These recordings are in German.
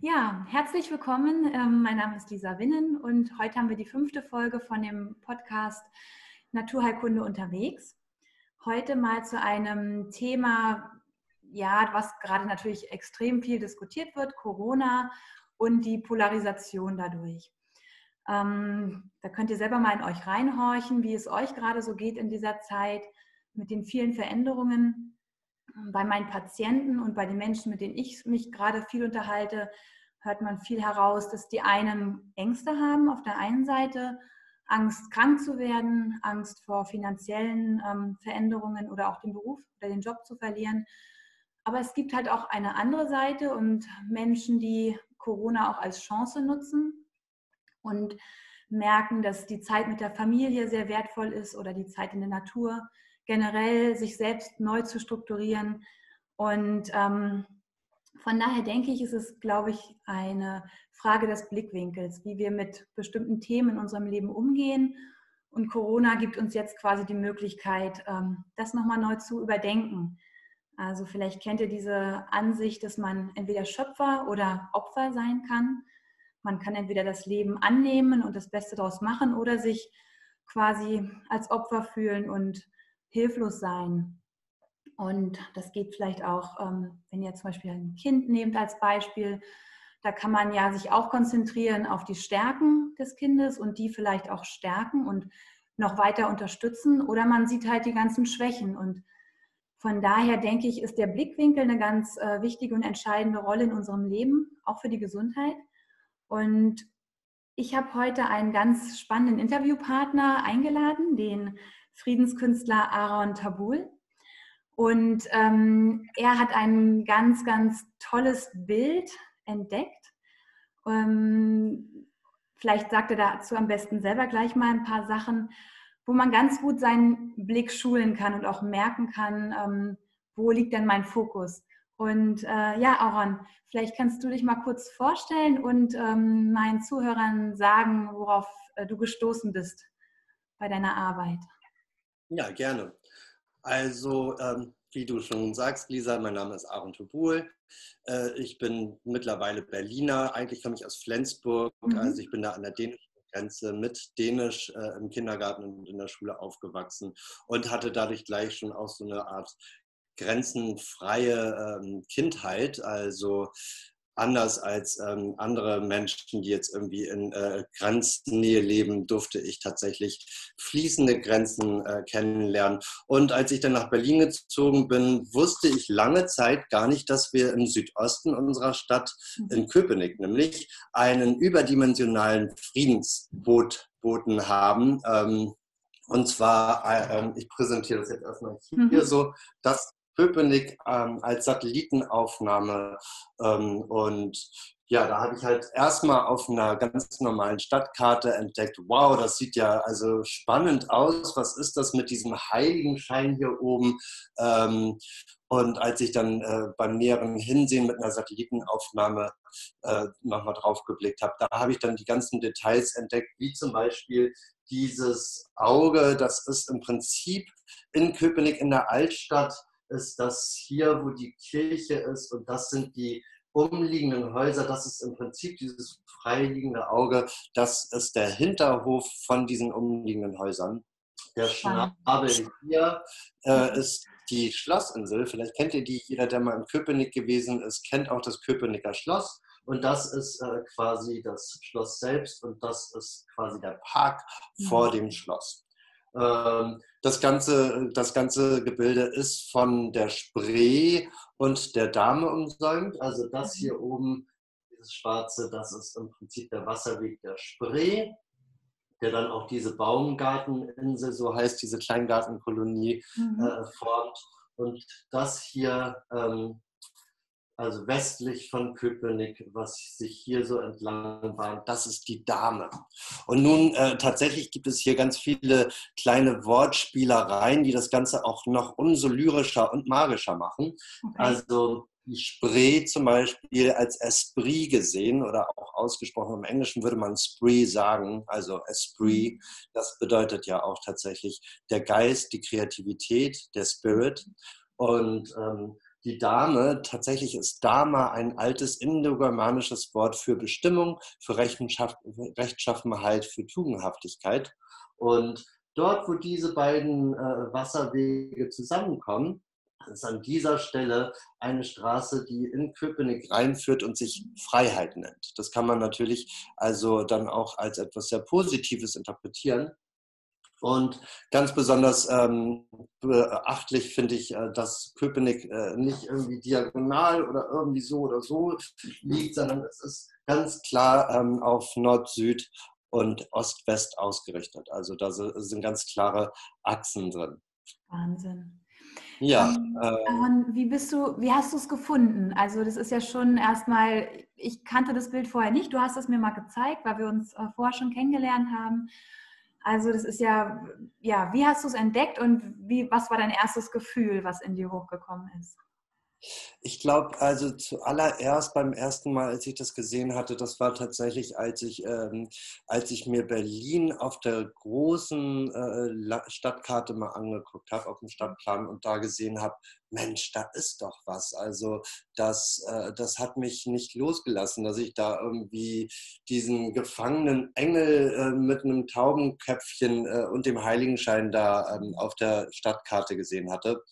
Ja, herzlich willkommen. Ähm, mein Name ist Lisa Winnen und heute haben wir die fünfte Folge von dem Podcast Naturheilkunde unterwegs. Heute mal zu einem Thema, ja, was gerade natürlich extrem viel diskutiert wird, Corona und die Polarisation dadurch. Ähm, da könnt ihr selber mal in euch reinhorchen, wie es euch gerade so geht in dieser Zeit mit den vielen Veränderungen bei meinen Patienten und bei den Menschen, mit denen ich mich gerade viel unterhalte, hört man viel heraus, dass die einen Ängste haben auf der einen Seite, Angst, krank zu werden, Angst vor finanziellen ähm, Veränderungen oder auch den Beruf oder den Job zu verlieren. Aber es gibt halt auch eine andere Seite und Menschen, die Corona auch als Chance nutzen und merken, dass die Zeit mit der Familie sehr wertvoll ist oder die Zeit in der Natur generell sich selbst neu zu strukturieren. Und ähm, von daher denke ich, ist es, glaube ich, eine Frage des Blickwinkels, wie wir mit bestimmten Themen in unserem Leben umgehen. Und Corona gibt uns jetzt quasi die Möglichkeit, ähm, das nochmal neu zu überdenken. Also vielleicht kennt ihr diese Ansicht, dass man entweder Schöpfer oder Opfer sein kann. Man kann entweder das Leben annehmen und das Beste daraus machen oder sich quasi als Opfer fühlen und hilflos sein. Und das geht vielleicht auch, ähm, wenn ihr zum Beispiel ein Kind nehmt als Beispiel, da kann man ja sich auch konzentrieren auf die Stärken des Kindes und die vielleicht auch stärken und noch weiter unterstützen. Oder man sieht halt die ganzen Schwächen. Und von daher denke ich, ist der Blickwinkel eine ganz äh, wichtige und entscheidende Rolle in unserem Leben, auch für die Gesundheit. Und ich habe heute einen ganz spannenden Interviewpartner eingeladen, den Friedenskünstler Aaron Tabul. Und ähm, er hat ein ganz, ganz tolles Bild entdeckt. Ähm, vielleicht sagt er dazu am besten selber gleich mal ein paar Sachen, wo man ganz gut seinen Blick schulen kann und auch merken kann, ähm, wo liegt denn mein Fokus. Und äh, ja, Aaron, vielleicht kannst du dich mal kurz vorstellen und ähm, meinen Zuhörern sagen, worauf äh, du gestoßen bist bei deiner Arbeit. Ja, gerne. Also, ähm, wie du schon sagst, Lisa, mein Name ist Aaron Tobul. Äh, ich bin mittlerweile Berliner. Eigentlich komme ich aus Flensburg. Mhm. Also, ich bin da an der dänischen Grenze mit Dänisch äh, im Kindergarten und in der Schule aufgewachsen und hatte dadurch gleich schon auch so eine Art grenzenfreie ähm, Kindheit. Also anders als ähm, andere Menschen, die jetzt irgendwie in äh, Grenznähe leben, durfte ich tatsächlich fließende Grenzen äh, kennenlernen. Und als ich dann nach Berlin gezogen bin, wusste ich lange Zeit gar nicht, dass wir im Südosten unserer Stadt, mhm. in Köpenick nämlich, einen überdimensionalen Friedensboten haben. Ähm, und zwar, äh, ähm, ich präsentiere das jetzt erstmal hier mhm. so, das Köpenick ähm, als Satellitenaufnahme. Ähm, und ja, da habe ich halt erstmal auf einer ganz normalen Stadtkarte entdeckt, wow, das sieht ja also spannend aus. Was ist das mit diesem Heiligenschein hier oben? Ähm, und als ich dann äh, beim näheren Hinsehen mit einer Satellitenaufnahme äh, nochmal drauf geblickt habe, da habe ich dann die ganzen Details entdeckt, wie zum Beispiel dieses Auge, das ist im Prinzip in Köpenick in der Altstadt ist das hier, wo die Kirche ist und das sind die umliegenden Häuser. Das ist im Prinzip dieses freiliegende Auge. Das ist der Hinterhof von diesen umliegenden Häusern. Der Schnabel hier äh, ist die Schlossinsel. Vielleicht kennt ihr die. Jeder, der mal in Köpenick gewesen ist, kennt auch das Köpenicker Schloss. Und das ist äh, quasi das Schloss selbst und das ist quasi der Park mhm. vor dem Schloss. Ähm, das ganze, das ganze Gebilde ist von der Spree und der Dame umsäumt. Also das hier mhm. oben, dieses schwarze, das ist im Prinzip der Wasserweg der Spree, der dann auch diese Baumgarteninsel, so heißt diese Kleingartenkolonie, mhm. äh, formt. Und das hier ähm, also westlich von Köpenick, was sich hier so entlang bahnt, das ist die Dame. Und nun äh, tatsächlich gibt es hier ganz viele kleine Wortspielereien, die das Ganze auch noch umso lyrischer und magischer machen. Okay. Also die Spree zum Beispiel als Esprit gesehen oder auch ausgesprochen im Englischen würde man Spree sagen, also Esprit. Mhm. Das bedeutet ja auch tatsächlich der Geist, die Kreativität, der Spirit. Und ähm, die Dame, tatsächlich ist Dama ein altes indogermanisches Wort für Bestimmung, für Rechtschaffenheit, für Tugendhaftigkeit. Und dort, wo diese beiden äh, Wasserwege zusammenkommen, ist an dieser Stelle eine Straße, die in Köpenick reinführt und sich Freiheit nennt. Das kann man natürlich also dann auch als etwas sehr Positives interpretieren. Und ganz besonders ähm, beachtlich finde ich, äh, dass Köpenick äh, nicht irgendwie diagonal oder irgendwie so oder so liegt, sondern es ist ganz klar ähm, auf Nord-Süd und Ost-West ausgerichtet. Also da sind ganz klare Achsen drin. Wahnsinn. Ja. Ähm, äh, wie bist du, wie hast du es gefunden? Also das ist ja schon erstmal, ich kannte das Bild vorher nicht, du hast es mir mal gezeigt, weil wir uns äh, vorher schon kennengelernt haben. Also das ist ja, ja, wie hast du es entdeckt und wie, was war dein erstes Gefühl, was in dir hochgekommen ist? Ich glaube, also zuallererst beim ersten Mal, als ich das gesehen hatte, das war tatsächlich, als ich, ähm, als ich mir Berlin auf der großen äh, Stadtkarte mal angeguckt habe, auf dem Stadtplan und da gesehen habe, Mensch, da ist doch was. Also das, äh, das hat mich nicht losgelassen, dass ich da irgendwie diesen gefangenen Engel äh, mit einem Taubenköpfchen äh, und dem Heiligenschein da ähm, auf der Stadtkarte gesehen hatte.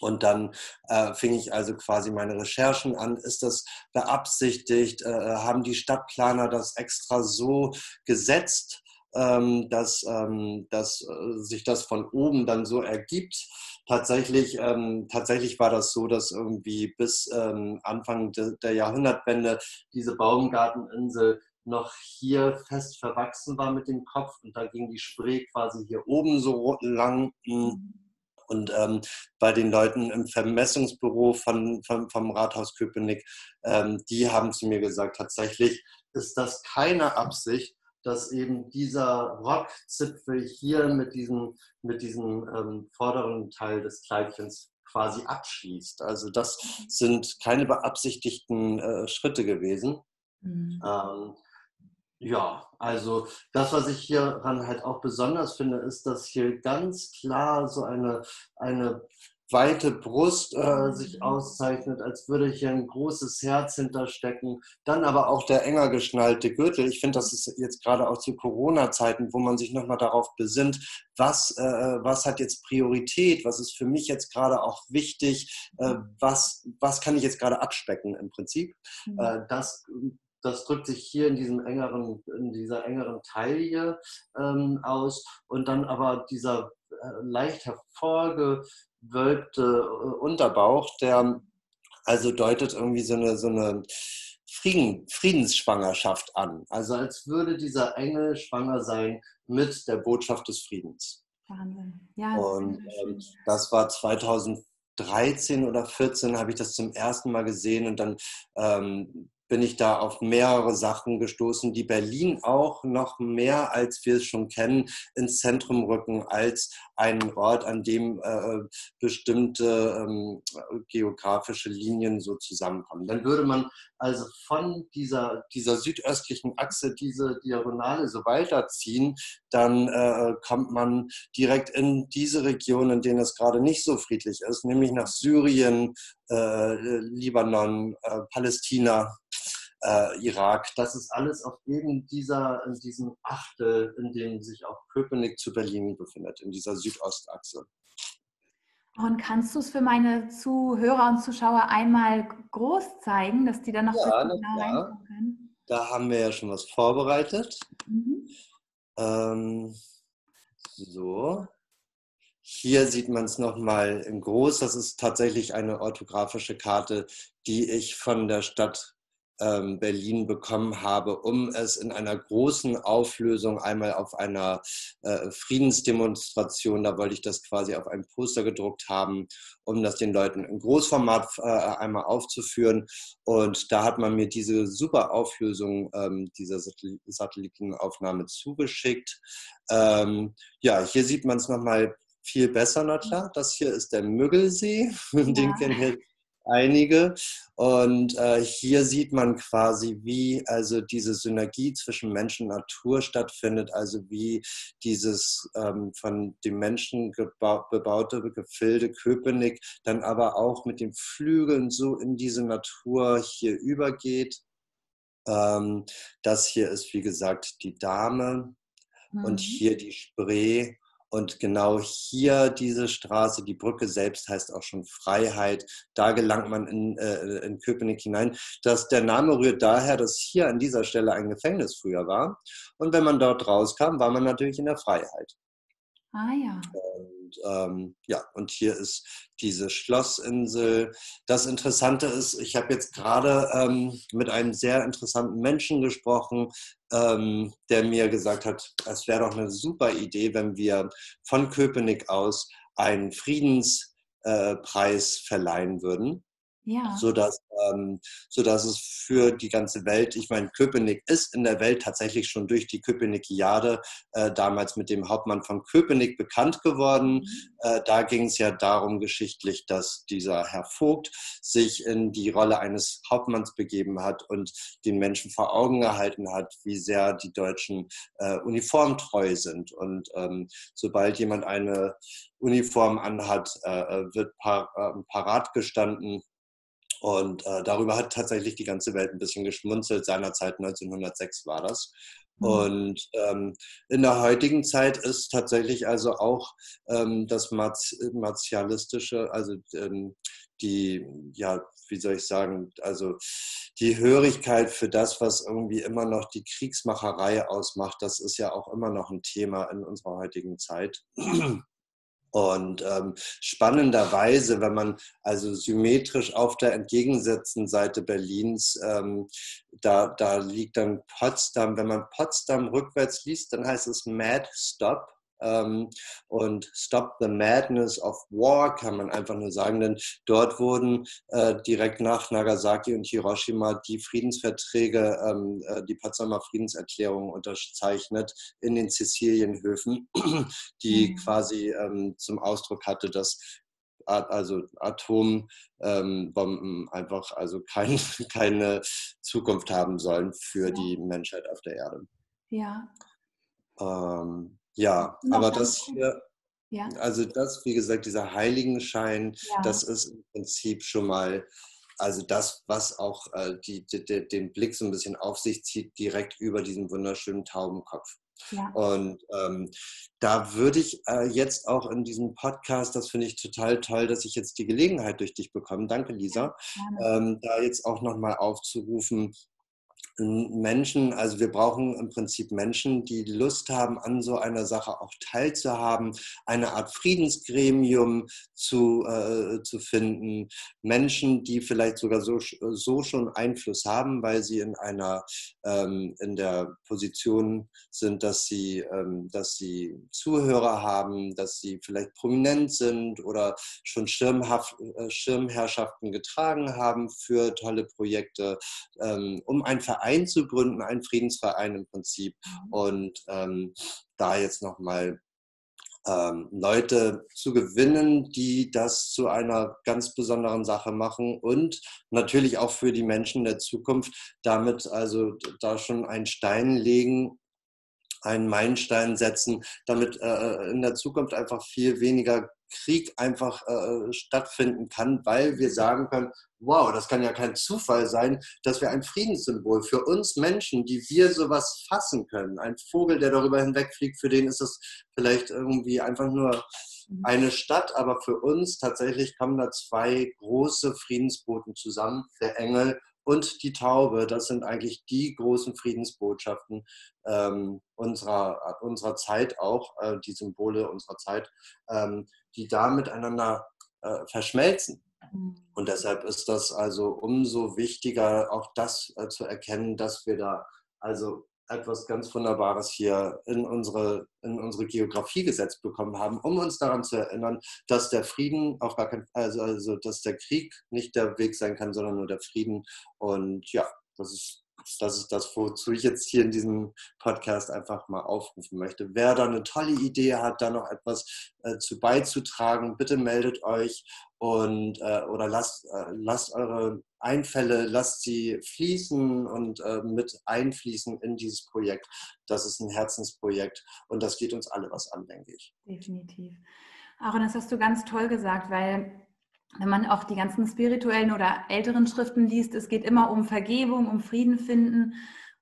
Und dann äh, fing ich also quasi meine Recherchen an. Ist das beabsichtigt? Äh, haben die Stadtplaner das extra so gesetzt, ähm, dass, ähm, dass äh, sich das von oben dann so ergibt? Tatsächlich, ähm, tatsächlich war das so, dass irgendwie bis ähm, Anfang de, der Jahrhundertwende diese Baumgarteninsel noch hier fest verwachsen war mit dem Kopf und da ging die Spree quasi hier oben so lang. Mh, und ähm, bei den Leuten im Vermessungsbüro von, von vom Rathaus Köpenick, ähm, die haben zu mir gesagt, tatsächlich ist das keine Absicht, dass eben dieser Rockzipfel hier mit diesem, mit diesem ähm, vorderen Teil des Kleidchens quasi abschließt. Also das sind keine beabsichtigten äh, Schritte gewesen. Mhm. Ähm, ja, also das, was ich hieran halt auch besonders finde, ist, dass hier ganz klar so eine, eine weite Brust äh, sich mhm. auszeichnet, als würde hier ein großes Herz hinterstecken. Dann aber auch der enger geschnallte Gürtel. Ich finde, das ist jetzt gerade auch zu Corona-Zeiten, wo man sich nochmal darauf besinnt, was, äh, was hat jetzt Priorität, was ist für mich jetzt gerade auch wichtig, äh, mhm. was, was kann ich jetzt gerade abspecken im Prinzip. Mhm. Äh, das das drückt sich hier in diesem engeren, in dieser engeren Taille ähm, aus und dann aber dieser äh, leicht hervorgewölbte äh, Unterbauch, der also deutet irgendwie so eine, so eine Frieden, Friedensschwangerschaft an. Also als würde dieser Engel schwanger sein mit der Botschaft des Friedens. Wahnsinn. Ja, und ähm, das war 2013 oder 14 habe ich das zum ersten Mal gesehen und dann ähm, bin ich da auf mehrere Sachen gestoßen, die Berlin auch noch mehr, als wir es schon kennen, ins Zentrum rücken, als einen Ort, an dem äh, bestimmte ähm, geografische Linien so zusammenkommen. Dann würde man also von dieser, dieser südöstlichen Achse diese Diagonale so weiterziehen, dann äh, kommt man direkt in diese Region, in denen es gerade nicht so friedlich ist, nämlich nach Syrien, äh, Libanon, äh, Palästina äh, Irak. Das ist alles auf eben dieser, in diesem Achtel, in dem sich auch Köpenick zu Berlin befindet, in dieser Südostachse. Und kannst du es für meine Zuhörer und Zuschauer einmal groß zeigen, dass die dann noch ja, ein bisschen reinkommen können? Da haben wir ja schon was vorbereitet. Mhm. Ähm, so. Hier sieht man es nochmal in groß. Das ist tatsächlich eine orthografische Karte, die ich von der Stadt Berlin bekommen habe, um es in einer großen Auflösung einmal auf einer äh, Friedensdemonstration, da wollte ich das quasi auf einem Poster gedruckt haben, um das den Leuten im Großformat äh, einmal aufzuführen. Und da hat man mir diese super Auflösung ähm, dieser Satellitenaufnahme zugeschickt. Ähm, ja, hier sieht man es nochmal viel besser, na klar. Das hier ist der Müggelsee, ja. den kennen wir einige. Und äh, hier sieht man quasi, wie also diese Synergie zwischen Mensch und Natur stattfindet, also wie dieses ähm, von dem Menschen bebaute Gefilde Köpenick dann aber auch mit den Flügeln so in diese Natur hier übergeht. Ähm, das hier ist, wie gesagt, die Dame mhm. und hier die Spree und genau hier diese Straße, die Brücke selbst heißt auch schon Freiheit. Da gelangt man in, äh, in Köpenick hinein. Das, der Name rührt daher, dass hier an dieser Stelle ein Gefängnis früher war. Und wenn man dort rauskam, war man natürlich in der Freiheit. Ah ja. Und, ähm, ja, und hier ist diese Schlossinsel. Das Interessante ist, ich habe jetzt gerade ähm, mit einem sehr interessanten Menschen gesprochen, ähm, der mir gesagt hat, es wäre doch eine super Idee, wenn wir von Köpenick aus einen Friedenspreis äh, verleihen würden. Ja. Sodass, ähm, sodass es für die ganze Welt, ich meine, Köpenick ist in der Welt tatsächlich schon durch die Köpenickiade äh, damals mit dem Hauptmann von Köpenick bekannt geworden. Mhm. Äh, da ging es ja darum geschichtlich, dass dieser Herr Vogt sich in die Rolle eines Hauptmanns begeben hat und den Menschen vor Augen gehalten hat, wie sehr die Deutschen äh, uniformtreu sind. Und ähm, sobald jemand eine Uniform anhat, äh, äh, wird par, äh, parat gestanden und äh, darüber hat tatsächlich die ganze Welt ein bisschen geschmunzelt. Seinerzeit 1906 war das. Mhm. Und ähm, in der heutigen Zeit ist tatsächlich also auch ähm, das Martialistische, also ähm, die, ja, wie soll ich sagen, also die Hörigkeit für das, was irgendwie immer noch die Kriegsmacherei ausmacht, das ist ja auch immer noch ein Thema in unserer heutigen Zeit. Und ähm, spannenderweise, wenn man also symmetrisch auf der entgegengesetzten Seite Berlins, ähm, da, da liegt dann Potsdam. Wenn man Potsdam rückwärts liest, dann heißt es Mad Stop. Ähm, und Stop the Madness of War kann man einfach nur sagen, denn dort wurden äh, direkt nach Nagasaki und Hiroshima die Friedensverträge, ähm, äh, die Potsdamer Friedenserklärung unterzeichnet in den Sizilienhöfen, die mhm. quasi ähm, zum Ausdruck hatte, dass also Atombomben ähm, einfach also kein, keine Zukunft haben sollen für die Menschheit auf der Erde. Ja. Ähm, ja, aber das hier, ja. also das, wie gesagt, dieser Heiligenschein, ja. das ist im Prinzip schon mal, also das, was auch äh, die, die, den Blick so ein bisschen auf sich zieht, direkt über diesen wunderschönen Taubenkopf. Ja. Und ähm, da würde ich äh, jetzt auch in diesem Podcast, das finde ich total toll, dass ich jetzt die Gelegenheit durch dich bekomme, danke Lisa, ähm, da jetzt auch nochmal aufzurufen, Menschen, also wir brauchen im Prinzip Menschen, die Lust haben, an so einer Sache auch teilzuhaben, eine Art Friedensgremium zu, äh, zu finden, Menschen, die vielleicht sogar so, so schon Einfluss haben, weil sie in einer, ähm, in der Position sind, dass sie, ähm, dass sie Zuhörer haben, dass sie vielleicht prominent sind oder schon Schirmhaft, äh, Schirmherrschaften getragen haben für tolle Projekte, ähm, um ein Verein Verein zu gründen, einen Friedensverein im Prinzip. Mhm. Und ähm, da jetzt nochmal ähm, Leute zu gewinnen, die das zu einer ganz besonderen Sache machen und natürlich auch für die Menschen der Zukunft damit also da schon einen Stein legen, einen Meilenstein setzen, damit äh, in der Zukunft einfach viel weniger Krieg einfach äh, stattfinden kann, weil wir sagen können, wow, das kann ja kein Zufall sein, dass wir ein Friedenssymbol für uns Menschen, die wir sowas fassen können, ein Vogel, der darüber hinwegfliegt, für den ist es vielleicht irgendwie einfach nur mhm. eine Stadt, aber für uns tatsächlich kommen da zwei große Friedensboten zusammen, der Engel und die Taube. Das sind eigentlich die großen Friedensbotschaften ähm, unserer, unserer Zeit auch, äh, die Symbole unserer Zeit, ähm, die da miteinander äh, verschmelzen. Mhm. Und deshalb ist das also umso wichtiger, auch das äh, zu erkennen, dass wir da also etwas ganz Wunderbares hier in unsere, in unsere Geografie gesetzt bekommen haben, um uns daran zu erinnern, dass der Frieden auf gar kein, also, also dass der Krieg nicht der Weg sein kann, sondern nur der Frieden. Und ja, das ist das ist das, wozu ich jetzt hier in diesem Podcast einfach mal aufrufen möchte. Wer da eine tolle Idee hat, da noch etwas äh, zu beizutragen, bitte meldet euch und äh, oder lasst, äh, lasst eure Einfälle, lasst sie fließen und äh, mit einfließen in dieses Projekt. Das ist ein Herzensprojekt und das geht uns alle was an, denke ich. Definitiv. Aaron, das hast du ganz toll gesagt, weil wenn man auch die ganzen spirituellen oder älteren Schriften liest, es geht immer um Vergebung, um Frieden finden.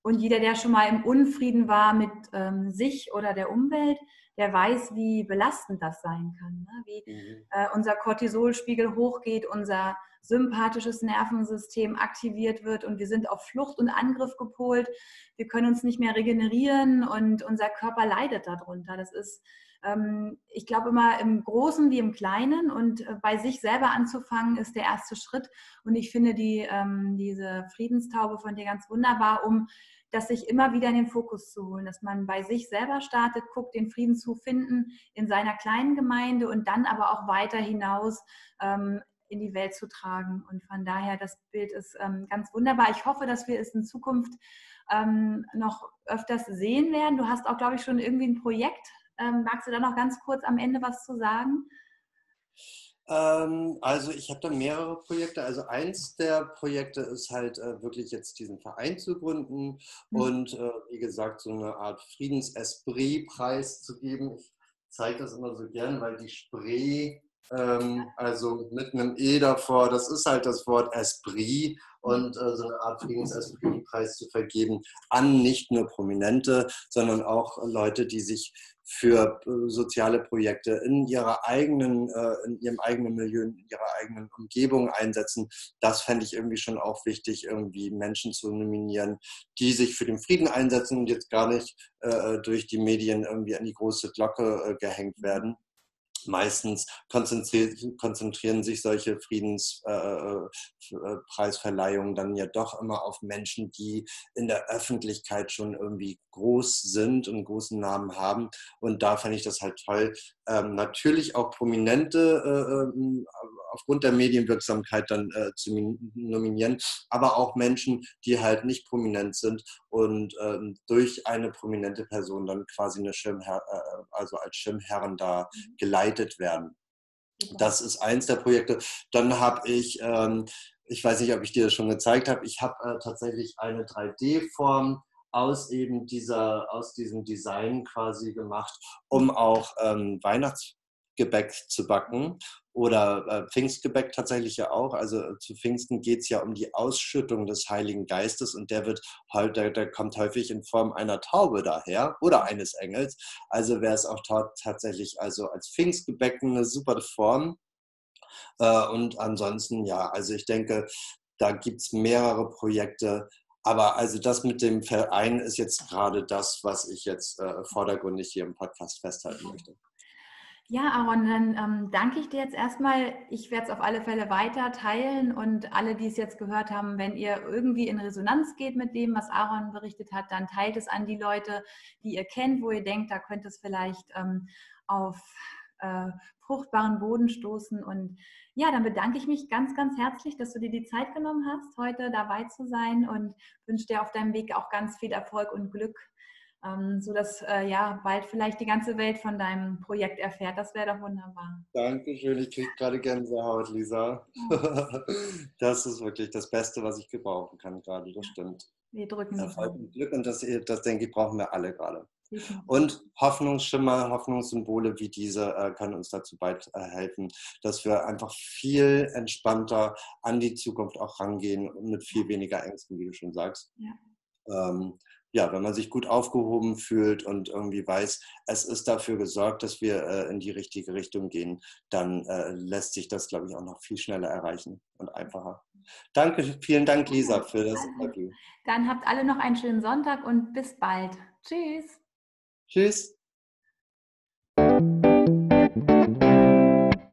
Und jeder, der schon mal im Unfrieden war mit ähm, sich oder der Umwelt, der weiß, wie belastend das sein kann. Ne? Wie mhm. äh, unser Cortisolspiegel hochgeht, unser sympathisches Nervensystem aktiviert wird und wir sind auf Flucht und Angriff gepolt. Wir können uns nicht mehr regenerieren und unser Körper leidet darunter. Das ist ähm, ich glaube immer im Großen wie im Kleinen und äh, bei sich selber anzufangen ist der erste Schritt. Und ich finde die, ähm, diese Friedenstaube von dir ganz wunderbar, um das sich immer wieder in den Fokus zu holen, dass man bei sich selber startet, guckt, den Frieden zu finden in seiner kleinen Gemeinde und dann aber auch weiter hinaus ähm, in die Welt zu tragen. Und von daher, das Bild ist ganz wunderbar. Ich hoffe, dass wir es in Zukunft noch öfters sehen werden. Du hast auch, glaube ich, schon irgendwie ein Projekt ähm, magst du da noch ganz kurz am Ende was zu sagen? Ähm, also ich habe da mehrere Projekte. Also eins der Projekte ist halt äh, wirklich jetzt diesen Verein zu gründen mhm. und äh, wie gesagt so eine Art Friedensesprit-Preis zu geben. Ich zeige das immer so gern, weil die Spree ähm, also mit einem E davor, das ist halt das Wort Esprit und äh, so eine Art Friedensesprit-Preis zu vergeben an nicht nur Prominente, sondern auch Leute, die sich für äh, soziale Projekte in ihrer eigenen, äh, in ihrem eigenen Milieu, in ihrer eigenen Umgebung einsetzen. Das fände ich irgendwie schon auch wichtig, irgendwie Menschen zu nominieren, die sich für den Frieden einsetzen und jetzt gar nicht äh, durch die Medien irgendwie an die große Glocke gehängt werden meistens konzentrieren, konzentrieren sich solche Friedenspreisverleihungen äh, äh dann ja doch immer auf Menschen, die in der Öffentlichkeit schon irgendwie groß sind und großen Namen haben. Und da fand ich das halt toll. Ähm, natürlich auch prominente äh, ähm, aufgrund der Medienwirksamkeit dann äh, zu nominieren, aber auch Menschen, die halt nicht prominent sind und ähm, durch eine prominente Person dann quasi eine Schirmherr, äh, also als Schirmherren da mhm. geleitet werden. Das ist eins der Projekte. Dann habe ich, ähm, ich weiß nicht, ob ich dir das schon gezeigt habe, ich habe äh, tatsächlich eine 3D-Form aus eben dieser, aus diesem Design quasi gemacht, um auch ähm, Weihnachtsgebäck zu backen oder äh, Pfingstgebäck tatsächlich ja auch. Also äh, zu Pfingsten geht es ja um die Ausschüttung des Heiligen Geistes und der wird halt, der, kommt häufig in Form einer Taube daher oder eines Engels. Also wäre es auch tatsächlich also als Pfingstgebäck eine super Form. Äh, und ansonsten, ja, also ich denke, da gibt es mehrere Projekte. Aber also das mit dem Verein ist jetzt gerade das, was ich jetzt vordergründig hier im Podcast festhalten möchte. Ja, Aaron, dann ähm, danke ich dir jetzt erstmal. Ich werde es auf alle Fälle weiter teilen und alle, die es jetzt gehört haben, wenn ihr irgendwie in Resonanz geht mit dem, was Aaron berichtet hat, dann teilt es an die Leute, die ihr kennt, wo ihr denkt, da könnte es vielleicht ähm, auf äh, fruchtbaren Boden stoßen. Und ja, dann bedanke ich mich ganz, ganz herzlich, dass du dir die Zeit genommen hast, heute dabei zu sein und wünsche dir auf deinem Weg auch ganz viel Erfolg und Glück ähm, sodass äh, ja bald vielleicht die ganze Welt von deinem Projekt erfährt. Das wäre doch wunderbar. Dankeschön, ich kriege gerade Gänsehaut, Lisa. das ist wirklich das Beste, was ich gebrauchen kann gerade, das stimmt. Wir drücken Erfolg und Glück und das, das denke ich, brauchen wir alle gerade. Und Hoffnungsschimmer, Hoffnungssymbole wie diese äh, können uns dazu bald äh, helfen, dass wir einfach viel entspannter an die Zukunft auch rangehen und mit viel weniger Ängsten, wie du schon sagst. Ja. Ähm, ja, wenn man sich gut aufgehoben fühlt und irgendwie weiß, es ist dafür gesorgt, dass wir äh, in die richtige Richtung gehen, dann äh, lässt sich das, glaube ich, auch noch viel schneller erreichen und einfacher. Danke, vielen Dank, Lisa, für das Interview. Dann habt alle noch einen schönen Sonntag und bis bald. Tschüss. Tschüss.